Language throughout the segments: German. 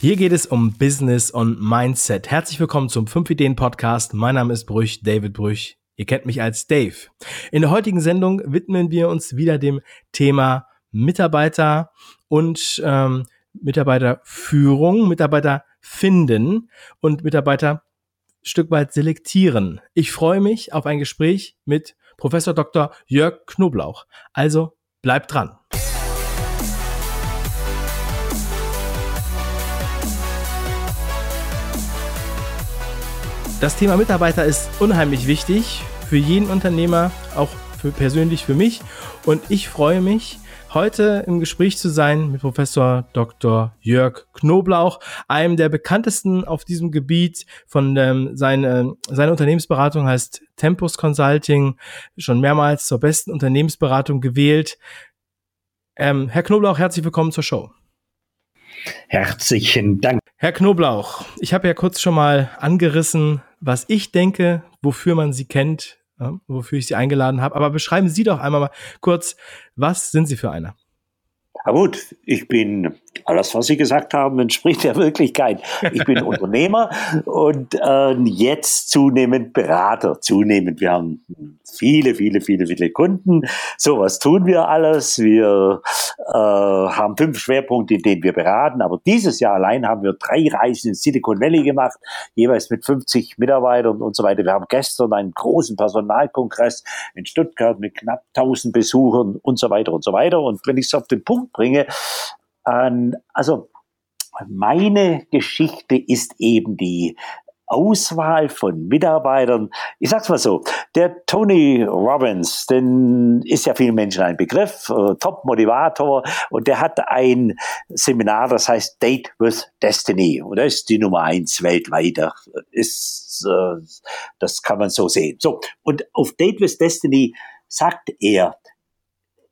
Hier geht es um Business und Mindset. Herzlich willkommen zum 5 Ideen Podcast. Mein Name ist Brüch, David Brüch. Ihr kennt mich als Dave. In der heutigen Sendung widmen wir uns wieder dem Thema Mitarbeiter und ähm, Mitarbeiterführung, Mitarbeiter finden und Mitarbeiter Stück weit selektieren. Ich freue mich auf ein Gespräch mit Professor Dr. Jörg Knoblauch. Also bleibt dran. Das Thema Mitarbeiter ist unheimlich wichtig für jeden Unternehmer, auch für persönlich für mich. Und ich freue mich, heute im Gespräch zu sein mit Professor Dr. Jörg Knoblauch, einem der bekanntesten auf diesem Gebiet von ähm, seine, seine Unternehmensberatung heißt Tempus Consulting, schon mehrmals zur besten Unternehmensberatung gewählt. Ähm, Herr Knoblauch, herzlich willkommen zur Show. Herzlichen Dank. Herr Knoblauch, ich habe ja kurz schon mal angerissen, was ich denke, wofür man sie kennt, ja, wofür ich sie eingeladen habe. Aber beschreiben Sie doch einmal mal kurz, was sind Sie für einer? Ja gut, ich bin, alles was Sie gesagt haben, entspricht der Wirklichkeit. Ich bin Unternehmer und äh, jetzt zunehmend Berater, zunehmend. Wir haben viele, viele, viele, viele Kunden. So was tun wir alles. Wir äh, haben fünf Schwerpunkte, in denen wir beraten. Aber dieses Jahr allein haben wir drei Reisen in Silicon Valley gemacht, jeweils mit 50 Mitarbeitern und so weiter. Wir haben gestern einen großen Personalkongress in Stuttgart mit knapp 1000 Besuchern und so weiter und so weiter. Und wenn ich es auf den Punkt bringe, also meine Geschichte ist eben die Auswahl von Mitarbeitern. Ich sag's mal so, der Tony Robbins, den ist ja vielen Menschen ein Begriff, äh, Top-Motivator und der hat ein Seminar, das heißt Date with Destiny und das ist die Nummer eins weltweit. Ist, äh, das kann man so sehen. So, und auf Date with Destiny sagt er,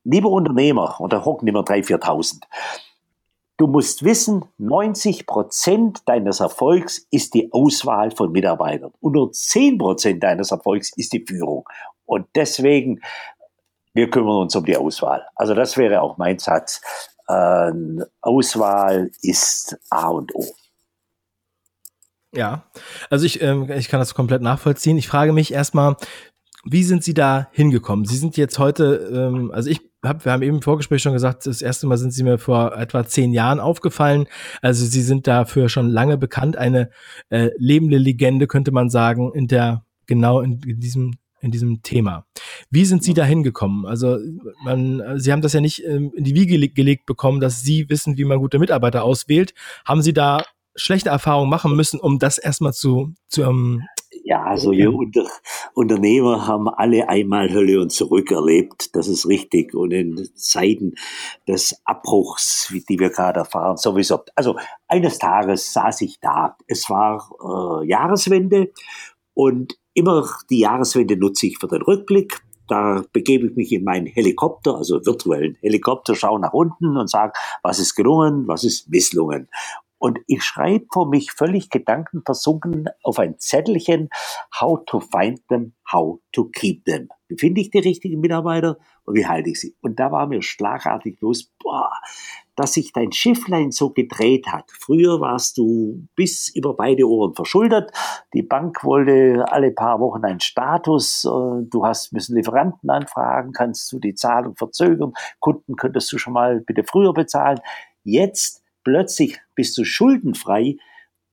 lieber Unternehmer, und da hocken immer 3.000, 4.000, Du musst wissen, 90 Prozent deines Erfolgs ist die Auswahl von Mitarbeitern und nur 10 Prozent deines Erfolgs ist die Führung. Und deswegen, wir kümmern uns um die Auswahl. Also das wäre auch mein Satz. Äh, Auswahl ist A und O. Ja, also ich, ähm, ich kann das komplett nachvollziehen. Ich frage mich erstmal, wie sind Sie da hingekommen? Sie sind jetzt heute, ähm, also ich hab, wir haben eben im Vorgespräch schon gesagt, das erste Mal sind Sie mir vor etwa zehn Jahren aufgefallen. Also Sie sind dafür schon lange bekannt, eine äh, lebende Legende könnte man sagen, in der genau in, in diesem in diesem Thema. Wie sind Sie da hingekommen? Also man, Sie haben das ja nicht ähm, in die Wiege gelegt bekommen, dass Sie wissen, wie man gute Mitarbeiter auswählt. Haben Sie da schlechte Erfahrungen machen müssen, um das erstmal zu, zu um, ja, also wir Unter Unternehmer haben alle einmal Hölle und zurück erlebt. Das ist richtig. Und in Zeiten des Abbruchs, die wir gerade erfahren, sowieso. Also eines Tages saß ich da. Es war äh, Jahreswende und immer die Jahreswende nutze ich für den Rückblick. Da begebe ich mich in meinen Helikopter, also virtuellen Helikopter, schaue nach unten und sage, was ist gelungen, was ist misslungen. Und ich schreibe vor mich völlig gedankenversunken auf ein Zettelchen, how to find them, how to keep them. Wie finde ich die richtigen Mitarbeiter und wie halte ich sie? Und da war mir schlagartig los, boah, dass sich dein Schifflein so gedreht hat. Früher warst du bis über beide Ohren verschuldet. Die Bank wollte alle paar Wochen einen Status. Äh, du hast müssen Lieferanten anfragen, kannst du die Zahlung verzögern. Kunden könntest du schon mal bitte früher bezahlen. Jetzt plötzlich bist du schuldenfrei.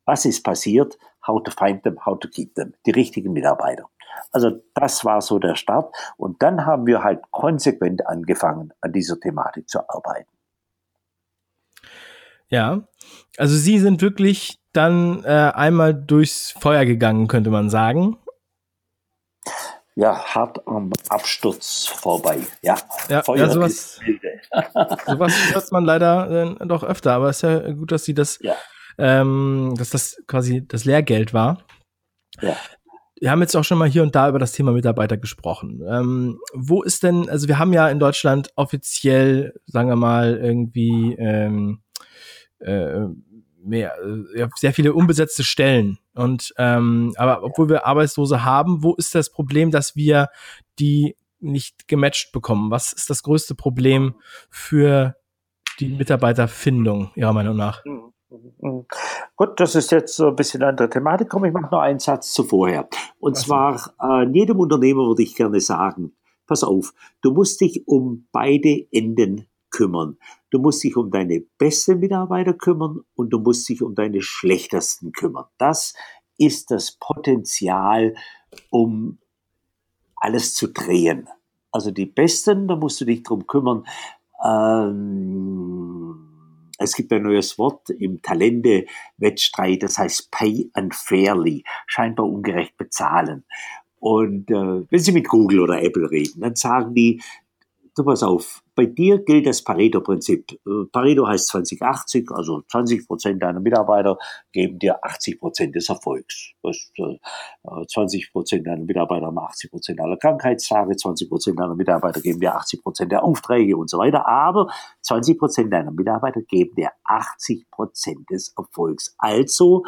Was ist passiert? How to find them, how to keep them. Die richtigen Mitarbeiter. Also das war so der Start. Und dann haben wir halt konsequent angefangen, an dieser Thematik zu arbeiten. Ja, also Sie sind wirklich dann äh, einmal durchs Feuer gegangen, könnte man sagen ja, hart am Absturz vorbei. Ja, ja, ja sowas, sowas hört man leider äh, doch öfter, aber es ist ja gut, dass sie das, ja. ähm, dass das quasi das Lehrgeld war. Ja. Wir haben jetzt auch schon mal hier und da über das Thema Mitarbeiter gesprochen. Ähm, wo ist denn, also wir haben ja in Deutschland offiziell, sagen wir mal, irgendwie ähm, äh, mehr, äh, sehr viele unbesetzte Stellen. Und ähm, aber obwohl wir Arbeitslose haben, wo ist das Problem, dass wir die nicht gematcht bekommen? Was ist das größte Problem für die Mitarbeiterfindung Ihrer Meinung nach? Mhm. Gut, das ist jetzt so ein bisschen eine andere Thematik. Komm, ich mache noch einen Satz zuvorher. Und Was zwar, äh, jedem Unternehmer würde ich gerne sagen, pass auf, du musst dich um beide Enden kümmern. Du musst dich um deine besten Mitarbeiter kümmern und du musst dich um deine schlechtesten kümmern. Das ist das Potenzial, um alles zu drehen. Also die Besten, da musst du dich drum kümmern. Ähm, es gibt ein neues Wort im Talente-Wettstreit, das heißt Pay Unfairly, scheinbar ungerecht bezahlen. Und äh, wenn Sie mit Google oder Apple reden, dann sagen die, du pass auf, bei dir gilt das Pareto-Prinzip. Äh, Pareto heißt 2080, also 20 Prozent deiner Mitarbeiter geben dir 80 Prozent des Erfolgs. 20 äh, Prozent deiner Mitarbeiter haben 80 Prozent aller Krankheitstage, 20 Prozent deiner Mitarbeiter geben dir 80 Prozent der Aufträge und so weiter. Aber 20 Prozent deiner Mitarbeiter geben dir 80 Prozent des Erfolgs. Also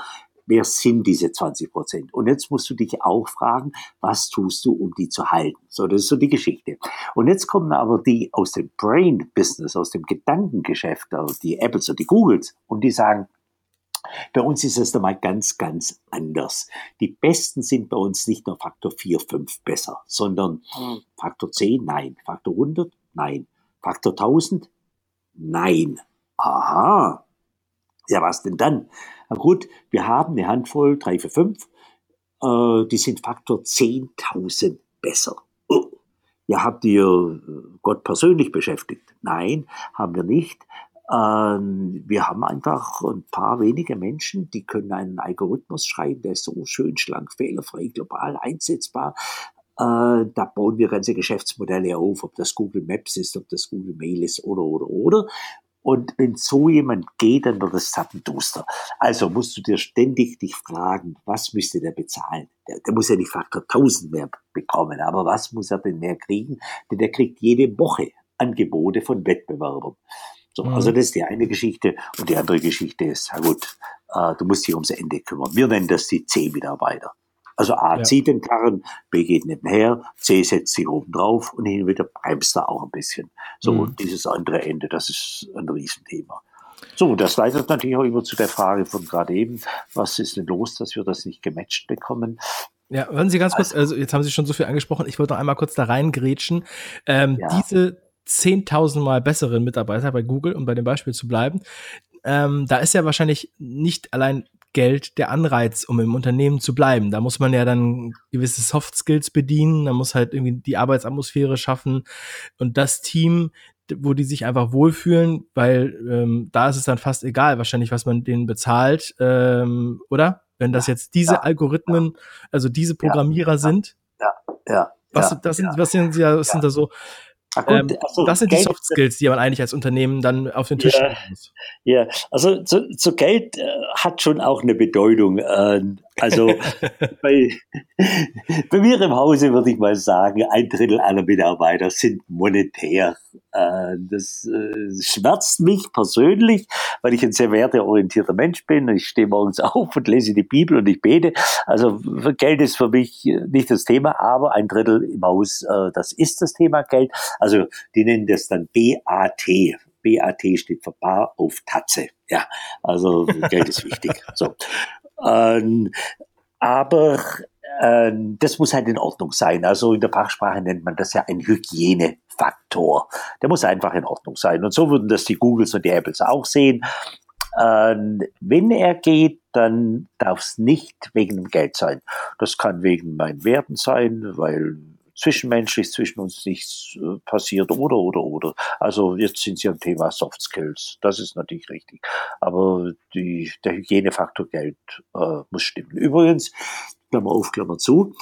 wer sind diese 20 Prozent? Und jetzt musst du dich auch fragen, was tust du, um die zu halten? So, das ist so die Geschichte. Und jetzt kommen aber die aus dem Brain-Business, aus dem Gedankengeschäft, also die Apples und die Googles, und die sagen, bei uns ist es einmal ganz, ganz anders. Die Besten sind bei uns nicht nur Faktor 4, 5 besser, sondern hm. Faktor 10, nein. Faktor 100, nein. Faktor 1000, nein. Aha. Ja, was denn dann? Na gut, wir haben eine Handvoll, drei, vier, fünf, äh, die sind Faktor 10.000 besser. Oh. Ja, habt ihr äh, Gott persönlich beschäftigt? Nein, haben wir nicht. Ähm, wir haben einfach ein paar wenige Menschen, die können einen Algorithmus schreiben, der ist so schön schlank, fehlerfrei, global einsetzbar. Äh, da bauen wir ganze Geschäftsmodelle auf, ob das Google Maps ist, ob das Google Mail ist oder, oder, oder. Und wenn so jemand geht, dann wird es zappenduster. Also musst du dir ständig dich fragen, was müsste der bezahlen? Der, der muss ja nicht Faktor 1000 mehr bekommen, aber was muss er denn mehr kriegen? Denn der kriegt jede Woche Angebote von Wettbewerbern. So, mhm. Also das ist die eine Geschichte. Und die andere Geschichte ist, na gut, äh, du musst dich ums Ende kümmern. Wir nennen das die C-Mitarbeiter. Also A ja. zieht den Karren, B geht nebenher, C setzt sich oben drauf und hin und wieder bremst er auch ein bisschen. So, mhm. und dieses andere Ende, das ist ein Riesenthema. So, das leitet natürlich auch immer zu der Frage von gerade eben, was ist denn los, dass wir das nicht gematcht bekommen? Ja, hören Sie ganz kurz, also, also jetzt haben Sie schon so viel angesprochen, ich wollte noch einmal kurz da reingrätschen. Ähm, ja. Diese 10.000 Mal besseren Mitarbeiter bei Google, um bei dem Beispiel zu bleiben, ähm, da ist ja wahrscheinlich nicht allein Geld der Anreiz, um im Unternehmen zu bleiben. Da muss man ja dann gewisse Soft Skills bedienen, da muss halt irgendwie die Arbeitsatmosphäre schaffen und das Team, wo die sich einfach wohlfühlen, weil ähm, da ist es dann fast egal, wahrscheinlich, was man denen bezahlt, ähm, oder? Wenn das jetzt diese ja, Algorithmen, ja. also diese Programmierer ja, sind. Ja, ja. Was, das sind, was sind, ja, was sind da so Gut, also das sind Geld, die Soft Skills, die man eigentlich als Unternehmen dann auf den Tisch ja, muss. Ja, also so, so Geld äh, hat schon auch eine Bedeutung. Äh, also bei, bei mir im Hause würde ich mal sagen, ein Drittel aller Mitarbeiter sind monetär. Äh, das äh, schmerzt mich persönlich, weil ich ein sehr werteorientierter Mensch bin. Ich stehe morgens auf und lese die Bibel und ich bete. Also Geld ist für mich nicht das Thema, aber ein Drittel im Haus, äh, das ist das Thema Geld. Also die nennen das dann BAT. BAT steht für Bar auf Tatze. Ja, also Geld ist wichtig. So. Ähm, aber äh, das muss halt in Ordnung sein. Also in der Fachsprache nennt man das ja ein Hygienefaktor. Der muss einfach in Ordnung sein. Und so würden das die Googles und die Apples auch sehen. Ähm, wenn er geht, dann darf es nicht wegen dem Geld sein. Das kann wegen meinen Werten sein, weil zwischenmenschlich zwischen uns nichts äh, passiert oder, oder, oder. Also jetzt sind Sie am Thema Soft Skills. Das ist natürlich richtig. Aber die, der Hygienefaktor Geld äh, muss stimmen. Übrigens, Klammer auf, Klammer zu,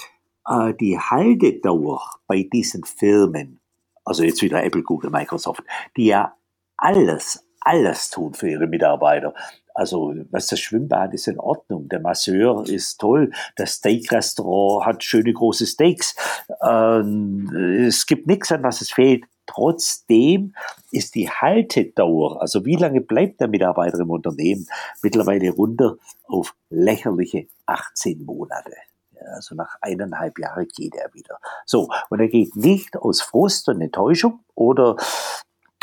äh, die Haltedauer bei diesen Firmen, also jetzt wieder Apple, Google, Microsoft, die ja alles, alles tun für ihre Mitarbeiter. Also, was das Schwimmbad ist in Ordnung, der Masseur ist toll, das Steakrestaurant hat schöne große Steaks. Ähm, es gibt nichts, an was es fehlt. Trotzdem ist die Haltedauer, also wie lange bleibt der Mitarbeiter im Unternehmen, mittlerweile runter auf lächerliche 18 Monate. Also nach eineinhalb Jahren geht er wieder. So, und er geht nicht aus Frust und Enttäuschung oder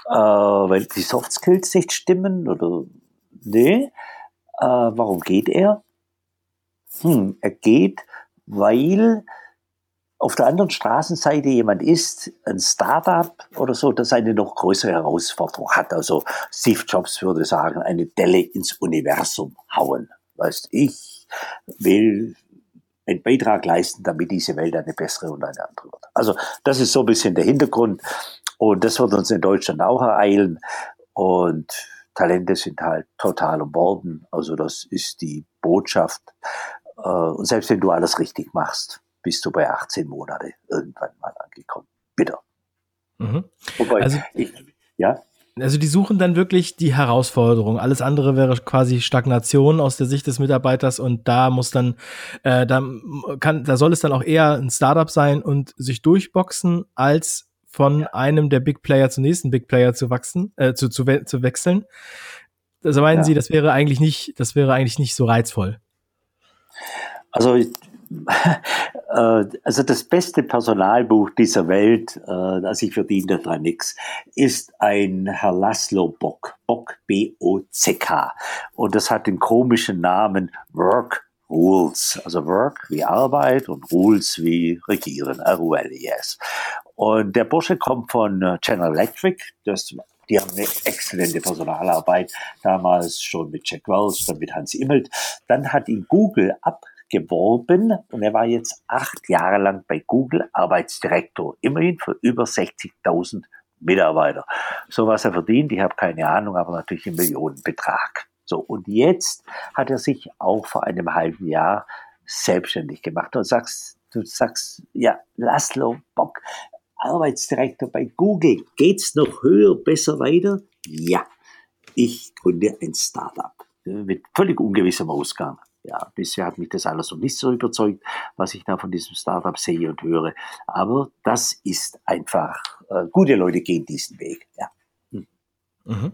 äh, weil die Soft Skills nicht stimmen oder nee, Äh, warum geht er? Hm, er geht, weil auf der anderen Straßenseite jemand ist, ein Startup oder so, das eine noch größere Herausforderung hat. Also Steve Jobs würde sagen, eine Delle ins Universum hauen. Weißt, ich will einen Beitrag leisten, damit diese Welt eine bessere und eine andere wird. Also das ist so ein bisschen der Hintergrund und das wird uns in Deutschland auch ereilen und Talente sind halt total am Boden. Also das ist die Botschaft. Äh, und selbst wenn du alles richtig machst, bist du bei 18 Monate irgendwann mal angekommen. Bitte. Mhm. Wobei, also, ich, ja. Also die suchen dann wirklich die Herausforderung. Alles andere wäre quasi Stagnation aus der Sicht des Mitarbeiters und da muss dann, äh, da kann, da soll es dann auch eher ein Startup sein und sich durchboxen, als von einem der Big Player zum nächsten Big Player zu wachsen, äh, zu, zu, zu wechseln. Also meinen ja. Sie, das wäre eigentlich nicht, das wäre eigentlich nicht so reizvoll? Also äh, also das beste Personalbuch dieser Welt, äh, also ich verdiene daran nichts, ist ein Herr Laszlo Bock, Bock B-O-C-K. Und das hat den komischen Namen Work Rules, also Work wie Arbeit und Rules wie Regieren, R-U-L-E-S. Und der Bursche kommt von äh, General Electric, das die haben eine exzellente Personalarbeit, damals schon mit Jack Welch, dann mit Hans Immelt. Dann hat ihn Google ab geworben und er war jetzt acht Jahre lang bei Google Arbeitsdirektor, immerhin für über 60.000 Mitarbeiter. So was er verdient, ich habe keine Ahnung, aber natürlich ein Millionenbetrag. So, und jetzt hat er sich auch vor einem halben Jahr selbstständig gemacht und sagst, du sagst, ja, Laszlo Bock, Arbeitsdirektor bei Google, geht's noch höher, besser weiter? Ja, ich gründe ein Startup mit völlig ungewissem Ausgang ja, bisher hat mich das alles noch nicht so überzeugt, was ich da von diesem Startup sehe und höre. Aber das ist einfach, äh, gute Leute gehen diesen Weg. Ja. Hm. Mhm.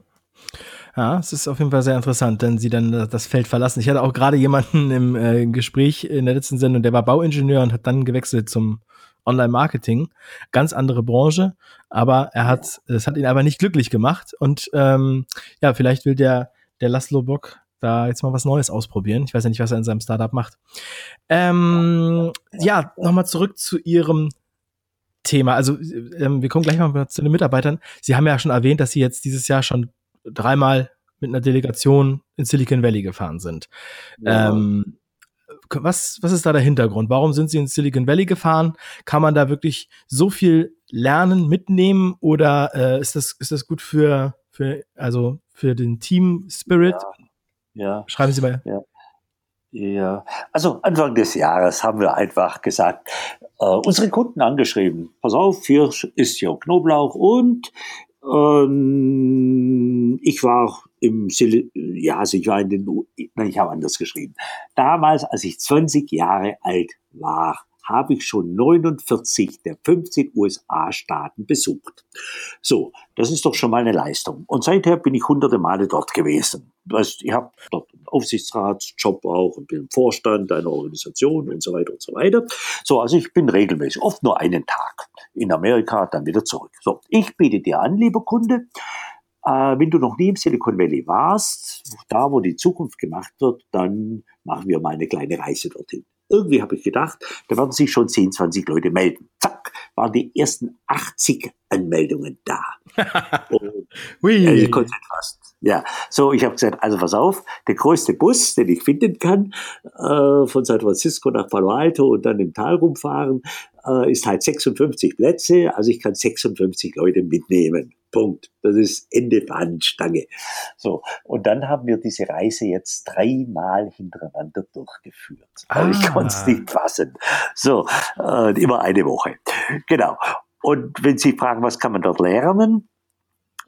Ja, es ist auf jeden Fall sehr interessant, wenn sie dann das Feld verlassen. Ich hatte auch gerade jemanden im äh, Gespräch in der letzten Sendung, der war Bauingenieur und hat dann gewechselt zum Online-Marketing. Ganz andere Branche, aber er hat, es hat ihn aber nicht glücklich gemacht. Und ähm, ja, vielleicht will der, der Laszlo Bock da jetzt mal was Neues ausprobieren. Ich weiß ja nicht, was er in seinem Startup macht. Ähm, ja, nochmal zurück zu Ihrem Thema. Also ähm, wir kommen gleich mal zu den Mitarbeitern. Sie haben ja schon erwähnt, dass Sie jetzt dieses Jahr schon dreimal mit einer Delegation in Silicon Valley gefahren sind. Ja. Ähm, was, was ist da der Hintergrund? Warum sind Sie in Silicon Valley gefahren? Kann man da wirklich so viel lernen, mitnehmen oder äh, ist, das, ist das gut für, für, also für den Team Spirit? Ja. Ja. Schreiben Sie mal. Ja. Ja, also Anfang des Jahres haben wir einfach gesagt, äh, unsere Kunden angeschrieben, pass auf, hier ist hier Knoblauch und ähm, ich war im, Sil ja, also ich war in den, nein, ich habe anders geschrieben. Damals, als ich 20 Jahre alt war, habe ich schon 49 der 15 USA-Staaten besucht. So, das ist doch schon mal eine Leistung. Und seither bin ich hunderte Male dort gewesen. Ich habe dort einen Aufsichtsratsjob auch und bin im Vorstand einer Organisation und so weiter und so weiter. So, also ich bin regelmäßig, oft nur einen Tag in Amerika, dann wieder zurück. So, ich biete dir an, lieber Kunde, äh, wenn du noch nie im Silicon Valley warst, da wo die Zukunft gemacht wird, dann machen wir mal eine kleine Reise dorthin. Irgendwie habe ich gedacht, da werden sich schon 10, 20 Leute melden. Zack, waren die ersten 80 Anmeldungen da. Und. Äh, ich konnte fast. Ja, so, ich habe gesagt, also pass auf, der größte Bus, den ich finden kann, äh, von San Francisco nach Palo Alto und dann im Tal rumfahren, äh, ist halt 56 Plätze, also ich kann 56 Leute mitnehmen. Punkt. Das ist Ende Fahnenstange. So. Und dann haben wir diese Reise jetzt dreimal hintereinander durchgeführt. Ah. Also ich konnte es nicht fassen. So, äh, immer eine Woche. Genau. Und wenn Sie fragen, was kann man dort lernen?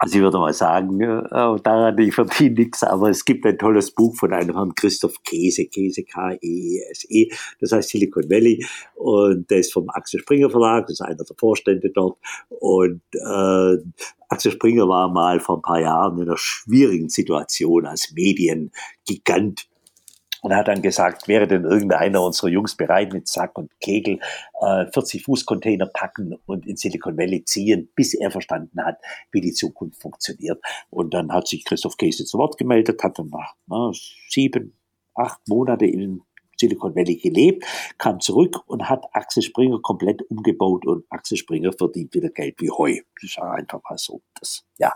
Also ich würde mal sagen, äh, daran, ich verdiene nichts, aber es gibt ein tolles Buch von einem Herrn Christoph Käse, Käse, K-E-E-S-E, -E, das heißt Silicon Valley. Und der ist vom Axel Springer Verlag, das ist einer der Vorstände dort. Und äh, Axel Springer war mal vor ein paar Jahren in einer schwierigen Situation als Mediengigant und hat dann gesagt, wäre denn irgendeiner unserer Jungs bereit, mit Sack und Kegel äh, 40 Fuß Container packen und in Silicon Valley ziehen, bis er verstanden hat, wie die Zukunft funktioniert. Und dann hat sich Christoph Käse zu Wort gemeldet, hat dann nach na, sieben, acht Monate in Silicon Valley gelebt, kam zurück und hat Axel Springer komplett umgebaut und Axel Springer verdient wieder Geld wie Heu. Das ist einfach mal so. Das, ja.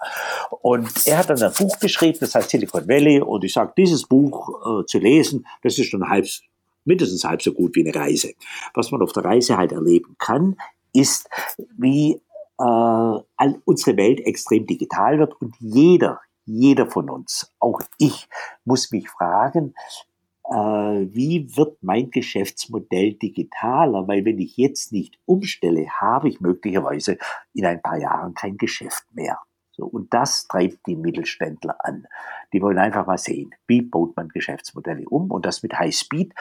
Und er hat dann ein Buch geschrieben, das heißt Silicon Valley und ich sage, dieses Buch äh, zu lesen, das ist schon halb, mindestens halb so gut wie eine Reise. Was man auf der Reise halt erleben kann, ist, wie äh, unsere Welt extrem digital wird und jeder, jeder von uns, auch ich, muss mich fragen, wie wird mein Geschäftsmodell digitaler? Weil wenn ich jetzt nicht umstelle, habe ich möglicherweise in ein paar Jahren kein Geschäft mehr. So, und das treibt die Mittelständler an. Die wollen einfach mal sehen, wie baut man Geschäftsmodelle um und das mit High Speed.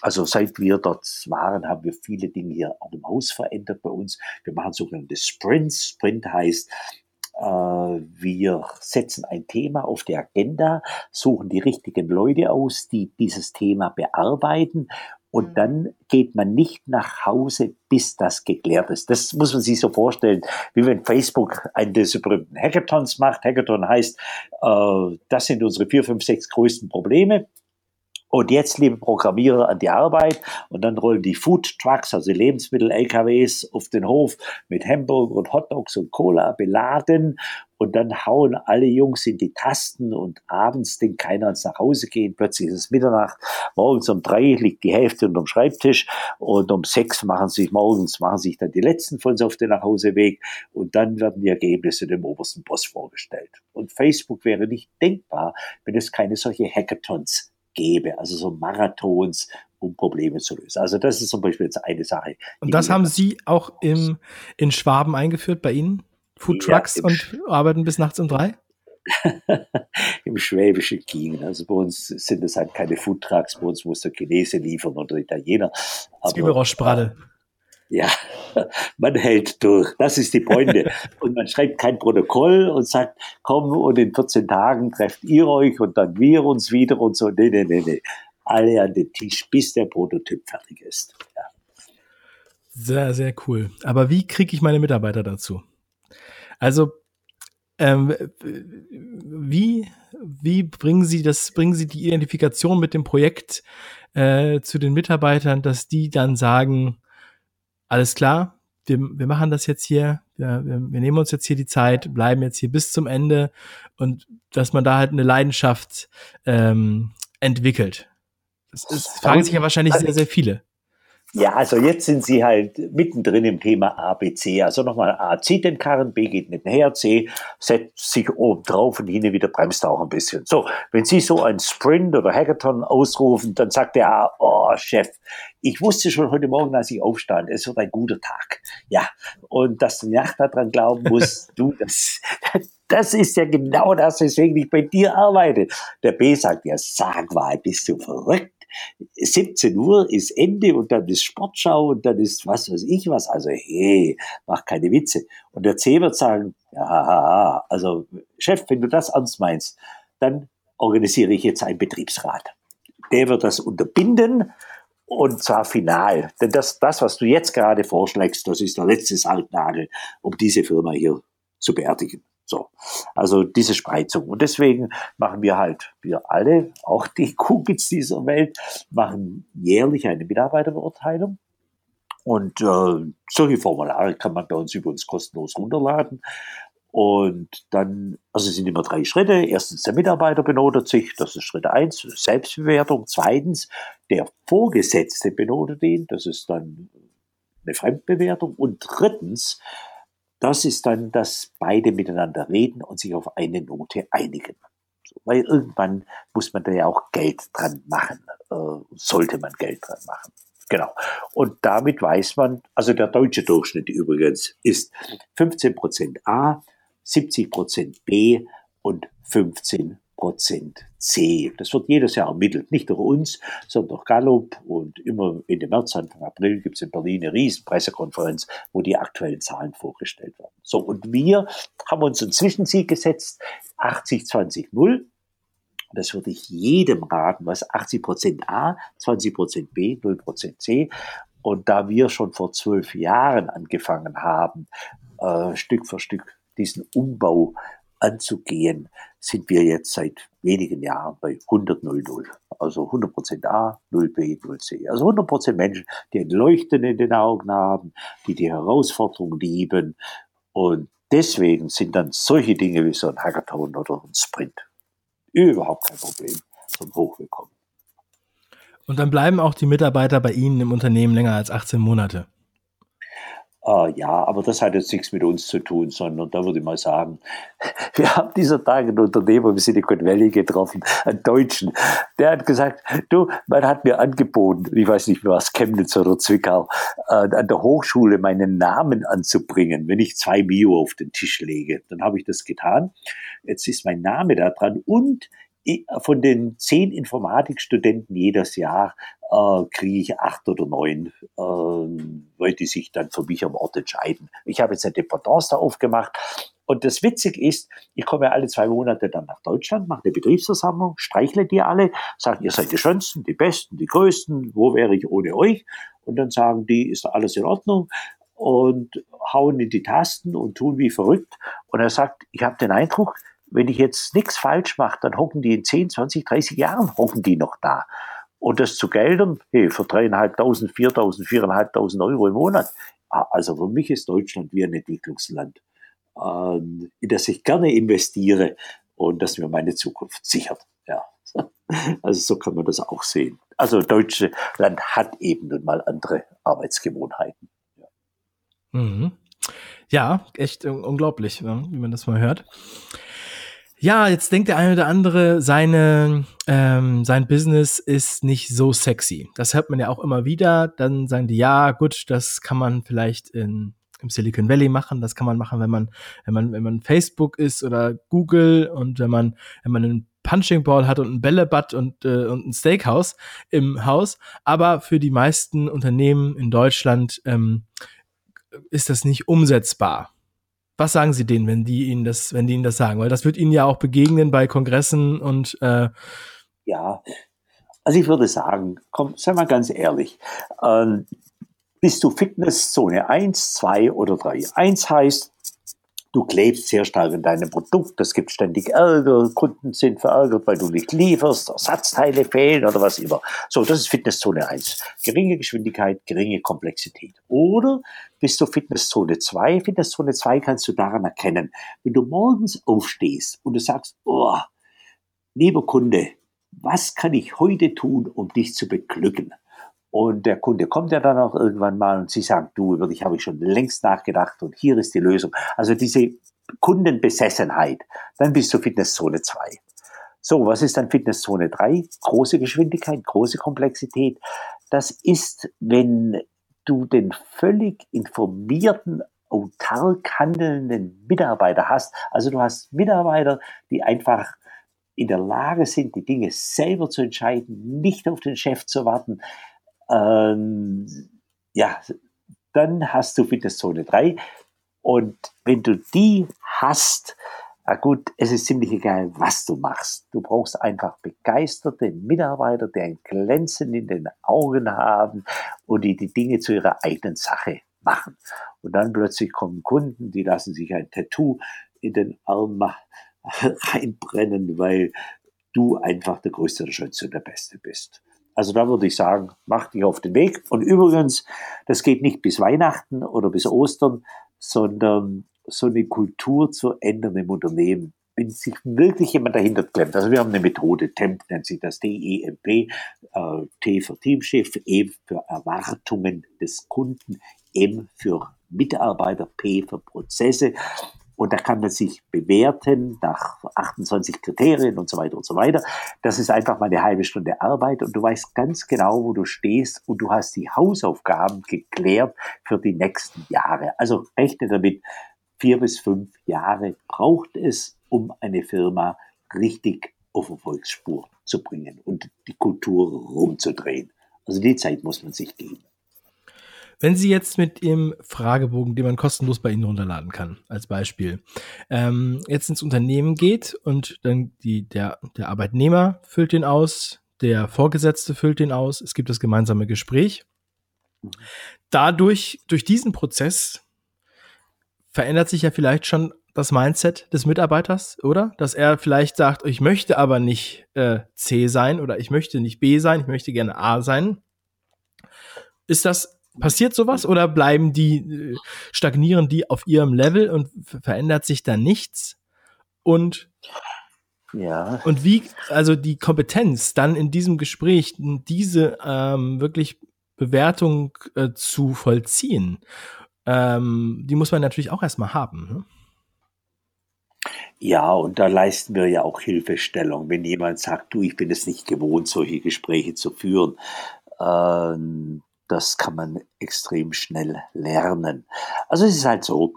Also seit wir dort waren, haben wir viele Dinge hier auch im Haus verändert bei uns. Wir machen sogenannte Sprints. Sprint heißt, äh, wir setzen ein Thema auf die Agenda, suchen die richtigen Leute aus, die dieses Thema bearbeiten und mhm. dann geht man nicht nach Hause, bis das geklärt ist. Das muss man sich so vorstellen, wie wenn Facebook einen dieser berühmten Hackathons macht. Hackathon heißt, äh, das sind unsere vier, fünf, sechs größten Probleme. Und jetzt, liebe Programmierer, an die Arbeit. Und dann rollen die Food Trucks, also Lebensmittel-LKWs, auf den Hof mit Hamburger und Hotdogs und Cola beladen. Und dann hauen alle Jungs in die Tasten und abends denkt keiner ans nach Hause gehen. Plötzlich ist es Mitternacht. Morgens um drei liegt die Hälfte unterm Schreibtisch und um sechs machen sich morgens, machen sich dann die letzten von uns auf den Nachhauseweg und dann werden die Ergebnisse dem obersten Boss vorgestellt. Und Facebook wäre nicht denkbar, wenn es keine solche Hackathons gäbe, also so Marathons, um Probleme zu lösen. Also das ist zum Beispiel jetzt eine Sache. Und das haben Sie auch im, in Schwaben eingeführt bei Ihnen? Food Trucks ja, und arbeiten bis nachts um drei? Im schwäbischen Gegend. Also bei uns sind es halt keine Food Trucks, bei uns muss der Chinese liefern oder Italiener. Zwiebelrostbraten. Ja, man hält durch. Das ist die Pointe. und man schreibt kein Protokoll und sagt, komm, und in 14 Tagen trefft ihr euch und dann wir uns wieder und so. Nee, nee, nee, nee. Alle an den Tisch, bis der Prototyp fertig ist. Ja. Sehr, sehr cool. Aber wie kriege ich meine Mitarbeiter dazu? Also, ähm, wie, wie bringen Sie das, bringen Sie die Identifikation mit dem Projekt äh, zu den Mitarbeitern, dass die dann sagen, alles klar, wir, wir machen das jetzt hier, wir, wir, wir nehmen uns jetzt hier die Zeit, bleiben jetzt hier bis zum Ende und dass man da halt eine Leidenschaft ähm, entwickelt. Das, ist, fragen sich ja wahrscheinlich sehr, sehr viele. Ja, also jetzt sind Sie halt mittendrin im Thema ABC. Also nochmal A zieht den Karren, B geht nicht her, C setzt sich oben drauf und hin wieder bremst auch ein bisschen. So, wenn Sie so ein Sprint oder Hackathon ausrufen, dann sagt der A, oh Chef, ich wusste schon heute Morgen, als ich aufstand, es wird ein guter Tag. Ja, und dass die Nacht daran glauben muss, du, das, das ist ja genau das, weswegen ich bei dir arbeite. Der B sagt, ja, sag mal, bist du verrückt? 17 Uhr ist Ende und dann ist Sportschau und dann ist was weiß ich was. Also, hey, mach keine Witze. Und der C wird sagen, ja, also Chef, wenn du das ernst meinst, dann organisiere ich jetzt einen Betriebsrat. Der wird das unterbinden und zwar final. Denn das, das, was du jetzt gerade vorschlägst, das ist der letzte Sargnagel, um diese Firma hier zu beerdigen. So, also diese Spreizung. Und deswegen machen wir halt, wir alle, auch die Kugels dieser Welt, machen jährlich eine Mitarbeiterbeurteilung. Und äh, solche Formulare kann man bei uns über kostenlos runterladen. Und dann, also es sind immer drei Schritte. Erstens, der Mitarbeiter benotet sich, das ist Schritt eins, Selbstbewertung. Zweitens, der Vorgesetzte benotet ihn, das ist dann eine Fremdbewertung. Und drittens, das ist dann, dass beide miteinander reden und sich auf eine Note einigen. Weil irgendwann muss man da ja auch Geld dran machen, äh, sollte man Geld dran machen. Genau. Und damit weiß man, also der deutsche Durchschnitt übrigens ist 15% A, 70% B und 15 Prozent C. Das wird jedes Jahr ermittelt, nicht durch uns, sondern durch Gallup. Und immer Ende März, Anfang April gibt es in Berlin eine riesen Pressekonferenz, wo die aktuellen Zahlen vorgestellt werden. So, und wir haben uns ein Zwischenziel gesetzt, 80, 20, 0. das würde ich jedem raten, was 80 Prozent A, 20 Prozent B, 0 Prozent C. Und da wir schon vor zwölf Jahren angefangen haben, äh, Stück für Stück diesen Umbau anzugehen, sind wir jetzt seit wenigen Jahren bei 100 0 0. Also 100 Prozent A, 0 B, 0 C. Also 100 Prozent Menschen, die ein Leuchten in den Augen haben, die die Herausforderung lieben. Und deswegen sind dann solche Dinge wie so ein Hackathon oder ein Sprint überhaupt kein Problem zum Hochwillkommen. Und dann bleiben auch die Mitarbeiter bei Ihnen im Unternehmen länger als 18 Monate. Äh, ja, aber das hat jetzt nichts mit uns zu tun, sondern da würde ich mal sagen, wir haben dieser Tage einen Unternehmer im Silicon Valley getroffen, einen Deutschen, der hat gesagt, du, man hat mir angeboten, ich weiß nicht mehr was, Chemnitz oder Zwickau, äh, an der Hochschule meinen Namen anzubringen, wenn ich zwei Mio auf den Tisch lege. Dann habe ich das getan. Jetzt ist mein Name da dran und von den zehn Informatikstudenten jedes Jahr äh, kriege ich acht oder neun, äh, weil die sich dann für mich am Ort entscheiden. Ich habe jetzt eine Dependance da aufgemacht. Und das Witzige ist, ich komme alle zwei Monate dann nach Deutschland, mache eine Betriebsversammlung, streichle die alle, sage, ihr seid die Schönsten, die Besten, die Größten, wo wäre ich ohne euch? Und dann sagen die, ist alles in Ordnung? Und hauen in die Tasten und tun wie verrückt. Und er sagt, ich habe den Eindruck, wenn ich jetzt nichts falsch mache, dann hocken die in 10, 20, 30 Jahren, hocken die noch da. Und das zu Geldern, hey, für dreieinhalbtausend, viertausend, viereinhalbtausend Euro im Monat. Also für mich ist Deutschland wie ein Entwicklungsland, ähm, in das ich gerne investiere und das mir meine Zukunft sichert. Ja. Also so kann man das auch sehen. Also Deutschland hat eben nun mal andere Arbeitsgewohnheiten. Ja, mhm. ja echt unglaublich, ne, wie man das mal hört. Ja, jetzt denkt der eine oder andere, seine, ähm, sein Business ist nicht so sexy. Das hört man ja auch immer wieder. Dann sagen die, ja, gut, das kann man vielleicht in, im Silicon Valley machen. Das kann man machen, wenn man, wenn man, wenn man Facebook ist oder Google und wenn man, wenn man einen Punching Ball hat und ein Bällebad und, äh, und ein Steakhouse im Haus. Aber für die meisten Unternehmen in Deutschland ähm, ist das nicht umsetzbar. Was sagen Sie denen, wenn die Ihnen das, wenn die Ihnen das sagen? Weil das wird Ihnen ja auch begegnen bei Kongressen und äh ja. Also ich würde sagen, komm, sei mal ganz ehrlich, ähm, bist du Fitnesszone 1, 2 oder 3? 1 heißt, Du klebst sehr stark in deinem Produkt, es gibt ständig Ärger, Kunden sind verärgert, weil du nicht lieferst, Ersatzteile fehlen oder was immer. So, das ist Fitnesszone 1. Geringe Geschwindigkeit, geringe Komplexität. Oder bist du Fitnesszone 2? Fitnesszone 2 kannst du daran erkennen, wenn du morgens aufstehst und du sagst, oh, lieber Kunde, was kann ich heute tun, um dich zu beglücken? Und der Kunde kommt ja dann auch irgendwann mal und sie sagt, du, über dich habe ich schon längst nachgedacht und hier ist die Lösung. Also diese Kundenbesessenheit, dann bist du Fitnesszone 2. So, was ist dann Fitnesszone 3? Große Geschwindigkeit, große Komplexität. Das ist, wenn du den völlig informierten, autark handelnden Mitarbeiter hast. Also du hast Mitarbeiter, die einfach in der Lage sind, die Dinge selber zu entscheiden, nicht auf den Chef zu warten, ähm, ja, dann hast du Fitnesszone 3. Und wenn du die hast, na gut, es ist ziemlich egal, was du machst. Du brauchst einfach begeisterte Mitarbeiter, die ein Glänzen in den Augen haben und die die Dinge zu ihrer eigenen Sache machen. Und dann plötzlich kommen Kunden, die lassen sich ein Tattoo in den Arm reinbrennen, weil du einfach der Größte, der Schönste und der Beste bist. Also da würde ich sagen, mach dich auf den Weg. Und übrigens, das geht nicht bis Weihnachten oder bis Ostern, sondern so eine Kultur zu ändern im Unternehmen. Wenn sich wirklich jemand dahinter klemmt. Also wir haben eine Methode, TEMP nennt sich das D-E-M-P, äh, T für Teamchef, E für Erwartungen des Kunden, M für Mitarbeiter, P für Prozesse. Und da kann man sich bewerten nach 28 Kriterien und so weiter und so weiter. Das ist einfach mal eine halbe Stunde Arbeit und du weißt ganz genau, wo du stehst und du hast die Hausaufgaben geklärt für die nächsten Jahre. Also rechne damit, vier bis fünf Jahre braucht es, um eine Firma richtig auf Erfolgsspur zu bringen und die Kultur rumzudrehen. Also die Zeit muss man sich geben. Wenn Sie jetzt mit Ihrem Fragebogen, den man kostenlos bei Ihnen runterladen kann, als Beispiel, ähm, jetzt ins Unternehmen geht und dann die, der, der Arbeitnehmer füllt den aus, der Vorgesetzte füllt den aus, es gibt das gemeinsame Gespräch. Dadurch, durch diesen Prozess verändert sich ja vielleicht schon das Mindset des Mitarbeiters, oder? Dass er vielleicht sagt, ich möchte aber nicht äh, C sein oder ich möchte nicht B sein, ich möchte gerne A sein. Ist das Passiert sowas oder bleiben die, äh, stagnieren die auf ihrem Level und verändert sich da nichts? Und ja. Und wie, also die Kompetenz dann in diesem Gespräch, diese ähm, wirklich Bewertung äh, zu vollziehen, ähm, die muss man natürlich auch erstmal haben. Ne? Ja, und da leisten wir ja auch Hilfestellung. Wenn jemand sagt, du, ich bin es nicht gewohnt, solche Gespräche zu führen, äh, das kann man extrem schnell lernen. Also es ist halt so,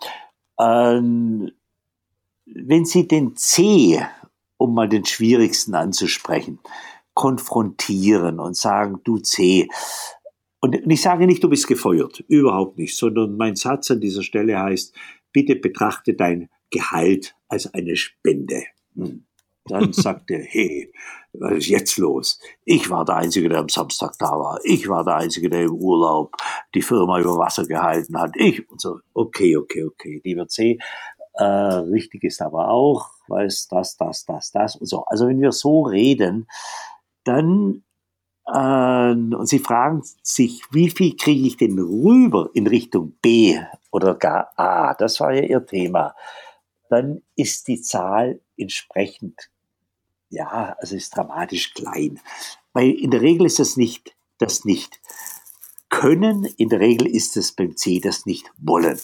ähm, wenn Sie den C, um mal den schwierigsten anzusprechen, konfrontieren und sagen, du C, und ich sage nicht, du bist gefeuert, überhaupt nicht, sondern mein Satz an dieser Stelle heißt, bitte betrachte dein Gehalt als eine Spende. Hm. Dann sagt er, hey, was ist jetzt los? Ich war der Einzige, der am Samstag da war. Ich war der Einzige, der im Urlaub die Firma über Wasser gehalten hat. Ich und so. Okay, okay, okay. Lieber C, äh, richtig ist aber auch, weil es das, das, das, das und so. Also wenn wir so reden, dann äh, und Sie fragen sich, wie viel kriege ich denn rüber in Richtung B oder gar A? Das war ja Ihr Thema. Dann ist die Zahl entsprechend ja, also ist dramatisch klein. Weil in der Regel ist das nicht das nicht können, in der Regel ist es beim C das nicht wollen.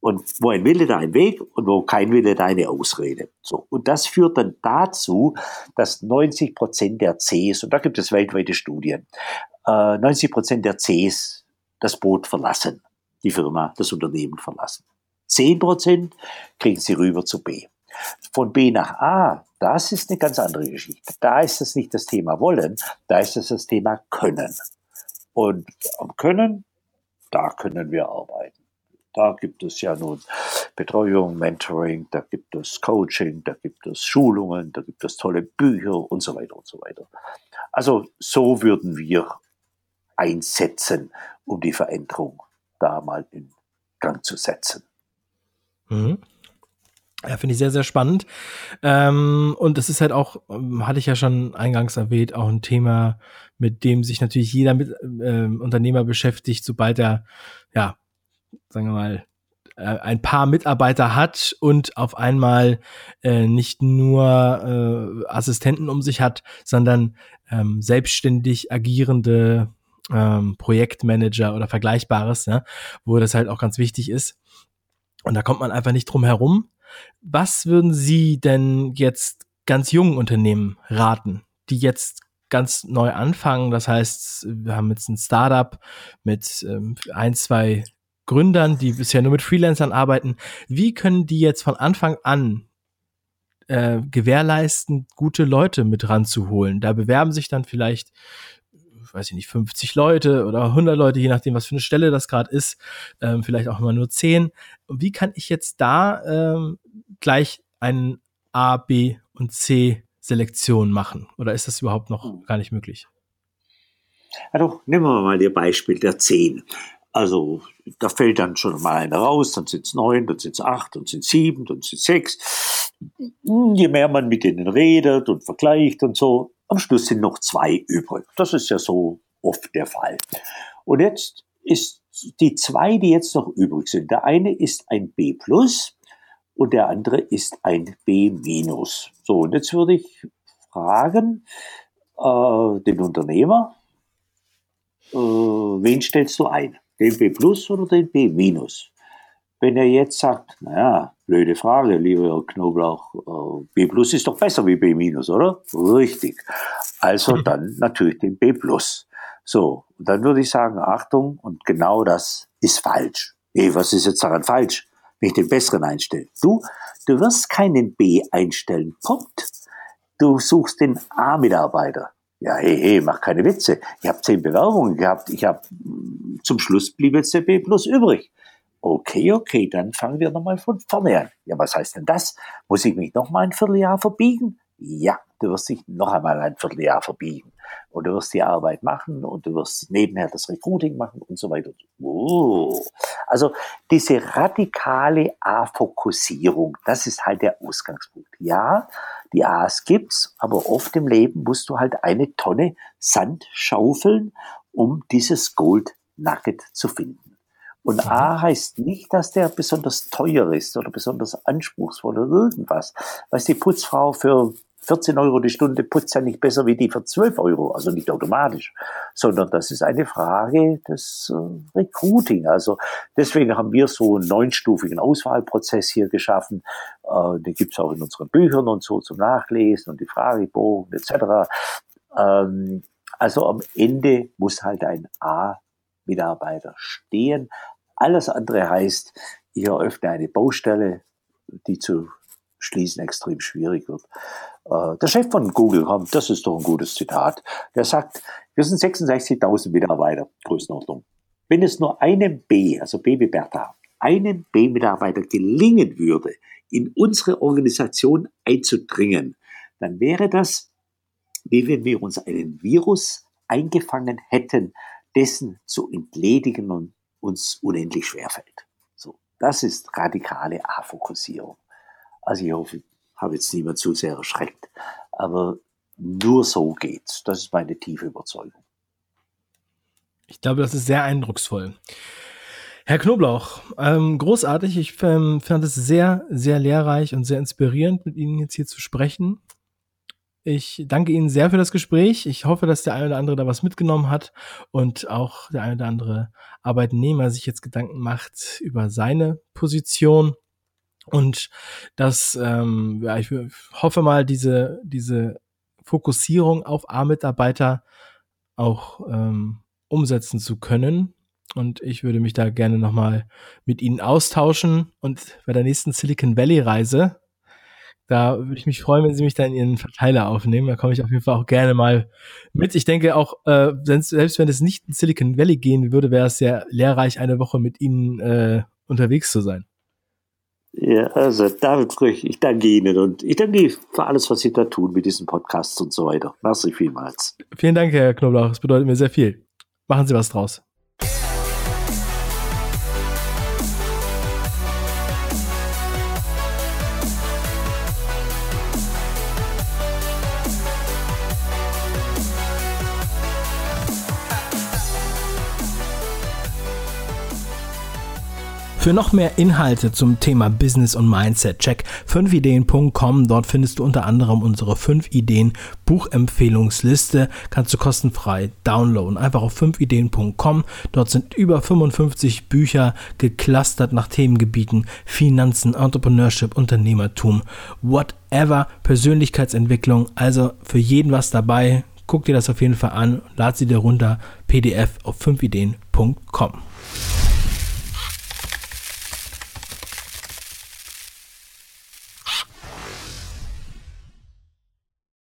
Und wo ein Wille, da ein Weg und wo kein Wille, da eine Ausrede. So. Und das führt dann dazu, dass 90 Prozent der Cs, und da gibt es weltweite Studien, äh, 90 Prozent der Cs das Boot verlassen, die Firma, das Unternehmen verlassen. 10 Prozent kriegen sie rüber zu B. Von B nach A, das ist eine ganz andere Geschichte. Da ist es nicht das Thema wollen, da ist es das Thema können. Und am Können, da können wir arbeiten. Da gibt es ja nun Betreuung, Mentoring, da gibt es Coaching, da gibt es Schulungen, da gibt es tolle Bücher und so weiter und so weiter. Also so würden wir einsetzen, um die Veränderung da mal in Gang zu setzen. Mhm. Ja, finde ich sehr, sehr spannend. Ähm, und das ist halt auch, ähm, hatte ich ja schon eingangs erwähnt, auch ein Thema, mit dem sich natürlich jeder mit, äh, Unternehmer beschäftigt, sobald er, ja, sagen wir mal, äh, ein paar Mitarbeiter hat und auf einmal äh, nicht nur äh, Assistenten um sich hat, sondern ähm, selbstständig agierende ähm, Projektmanager oder Vergleichbares, ja, wo das halt auch ganz wichtig ist. Und da kommt man einfach nicht drum herum, was würden Sie denn jetzt ganz jungen Unternehmen raten, die jetzt ganz neu anfangen? Das heißt, wir haben jetzt ein Startup mit ähm, ein, zwei Gründern, die bisher nur mit Freelancern arbeiten. Wie können die jetzt von Anfang an äh, gewährleisten, gute Leute mit ranzuholen? Da bewerben sich dann vielleicht weiß ich nicht, 50 Leute oder 100 Leute, je nachdem, was für eine Stelle das gerade ist, ähm, vielleicht auch immer nur 10. Wie kann ich jetzt da ähm, gleich einen A, B und C Selektion machen? Oder ist das überhaupt noch hm. gar nicht möglich? Also nehmen wir mal das Beispiel der 10. Also da fällt dann schon mal einer raus, dann sind es neun, dann sind es acht, dann sind es sieben, dann sind es sechs. Je mehr man mit denen redet und vergleicht und so, am Schluss sind noch zwei übrig. Das ist ja so oft der Fall. Und jetzt ist die zwei, die jetzt noch übrig sind. Der eine ist ein B plus und der andere ist ein B minus. So, und jetzt würde ich fragen, äh, den Unternehmer, äh, wen stellst du ein? Den B plus oder den B minus? Wenn er jetzt sagt, naja, blöde Frage, lieber Knoblauch, äh, B plus ist doch besser wie B minus, oder? Richtig. Also dann natürlich den B plus. So, und dann würde ich sagen, Achtung, und genau das ist falsch. Hey, was ist jetzt daran falsch, wenn ich den besseren einstelle? Du, du wirst keinen B einstellen. Punkt. Du suchst den A-Mitarbeiter. Ja, hey, hey, mach keine Witze. Ich habe zehn Bewerbungen gehabt. Ich habe zum Schluss blieb jetzt der B plus übrig. Okay, okay, dann fangen wir nochmal von vorne an. Ja, was heißt denn das? Muss ich mich nochmal ein Vierteljahr verbiegen? Ja, du wirst dich noch einmal ein Vierteljahr verbiegen. Und du wirst die Arbeit machen und du wirst nebenher das Recruiting machen und so weiter. Oh. Also diese radikale A-Fokussierung, das ist halt der Ausgangspunkt. Ja, die A's gibt's, aber oft im Leben musst du halt eine Tonne Sand schaufeln, um dieses Gold Nugget zu finden. Und A mhm. heißt nicht, dass der besonders teuer ist oder besonders anspruchsvoll oder irgendwas. Weil die Putzfrau für 14 Euro die Stunde putzt ja nicht besser wie die für 12 Euro, also nicht automatisch, sondern das ist eine Frage des äh, Recruiting. Also deswegen haben wir so einen neunstufigen Auswahlprozess hier geschaffen. Äh, den gibt's auch in unseren Büchern und so zum Nachlesen und die Fragebogen etc. Ähm, also am Ende muss halt ein A-Mitarbeiter stehen. Alles andere heißt, ich eröffne eine Baustelle, die zu schließen extrem schwierig wird. Äh, der Chef von Google, das ist doch ein gutes Zitat, der sagt, wir sind 66.000 Mitarbeiter, Größenordnung. Wenn es nur einem B, also B wie Bertha, einem B-Mitarbeiter gelingen würde, in unsere Organisation einzudringen, dann wäre das, wie wenn wir uns einen Virus eingefangen hätten, dessen zu entledigen und uns unendlich schwerfällt. So, das ist radikale A-Fokussierung. Also ich hoffe, ich habe jetzt niemand zu sehr erschreckt. Aber nur so geht's. Das ist meine tiefe Überzeugung. Ich glaube, das ist sehr eindrucksvoll. Herr Knoblauch, ähm, großartig. Ich ähm, fand es sehr, sehr lehrreich und sehr inspirierend, mit Ihnen jetzt hier zu sprechen. Ich danke Ihnen sehr für das Gespräch. Ich hoffe, dass der eine oder andere da was mitgenommen hat und auch der eine oder andere Arbeitnehmer sich jetzt Gedanken macht über seine Position und das, ähm, ja, ich hoffe mal, diese, diese Fokussierung auf A-Mitarbeiter auch ähm, umsetzen zu können. Und ich würde mich da gerne nochmal mit Ihnen austauschen. Und bei der nächsten Silicon Valley-Reise, da würde ich mich freuen, wenn Sie mich da in Ihren Verteiler aufnehmen. Da komme ich auf jeden Fall auch gerne mal mit. Ich denke auch, äh, selbst wenn es nicht in Silicon Valley gehen würde, wäre es sehr lehrreich, eine Woche mit Ihnen äh, unterwegs zu sein. Ja, also David Früch, ich danke Ihnen und ich danke für alles, was Sie da tun mit diesen Podcasts und so weiter. Merci vielmals. Vielen Dank, Herr Knoblauch. Das bedeutet mir sehr viel. Machen Sie was draus. Für noch mehr Inhalte zum Thema Business und Mindset check 5ideen.com. Dort findest du unter anderem unsere 5 Ideen Buchempfehlungsliste. Kannst du kostenfrei downloaden. Einfach auf 5ideen.com. Dort sind über 55 Bücher geclustert nach Themengebieten Finanzen, Entrepreneurship, Unternehmertum, whatever, Persönlichkeitsentwicklung. Also für jeden was dabei. Guck dir das auf jeden Fall an. Lad sie dir runter. PDF auf 5ideen.com.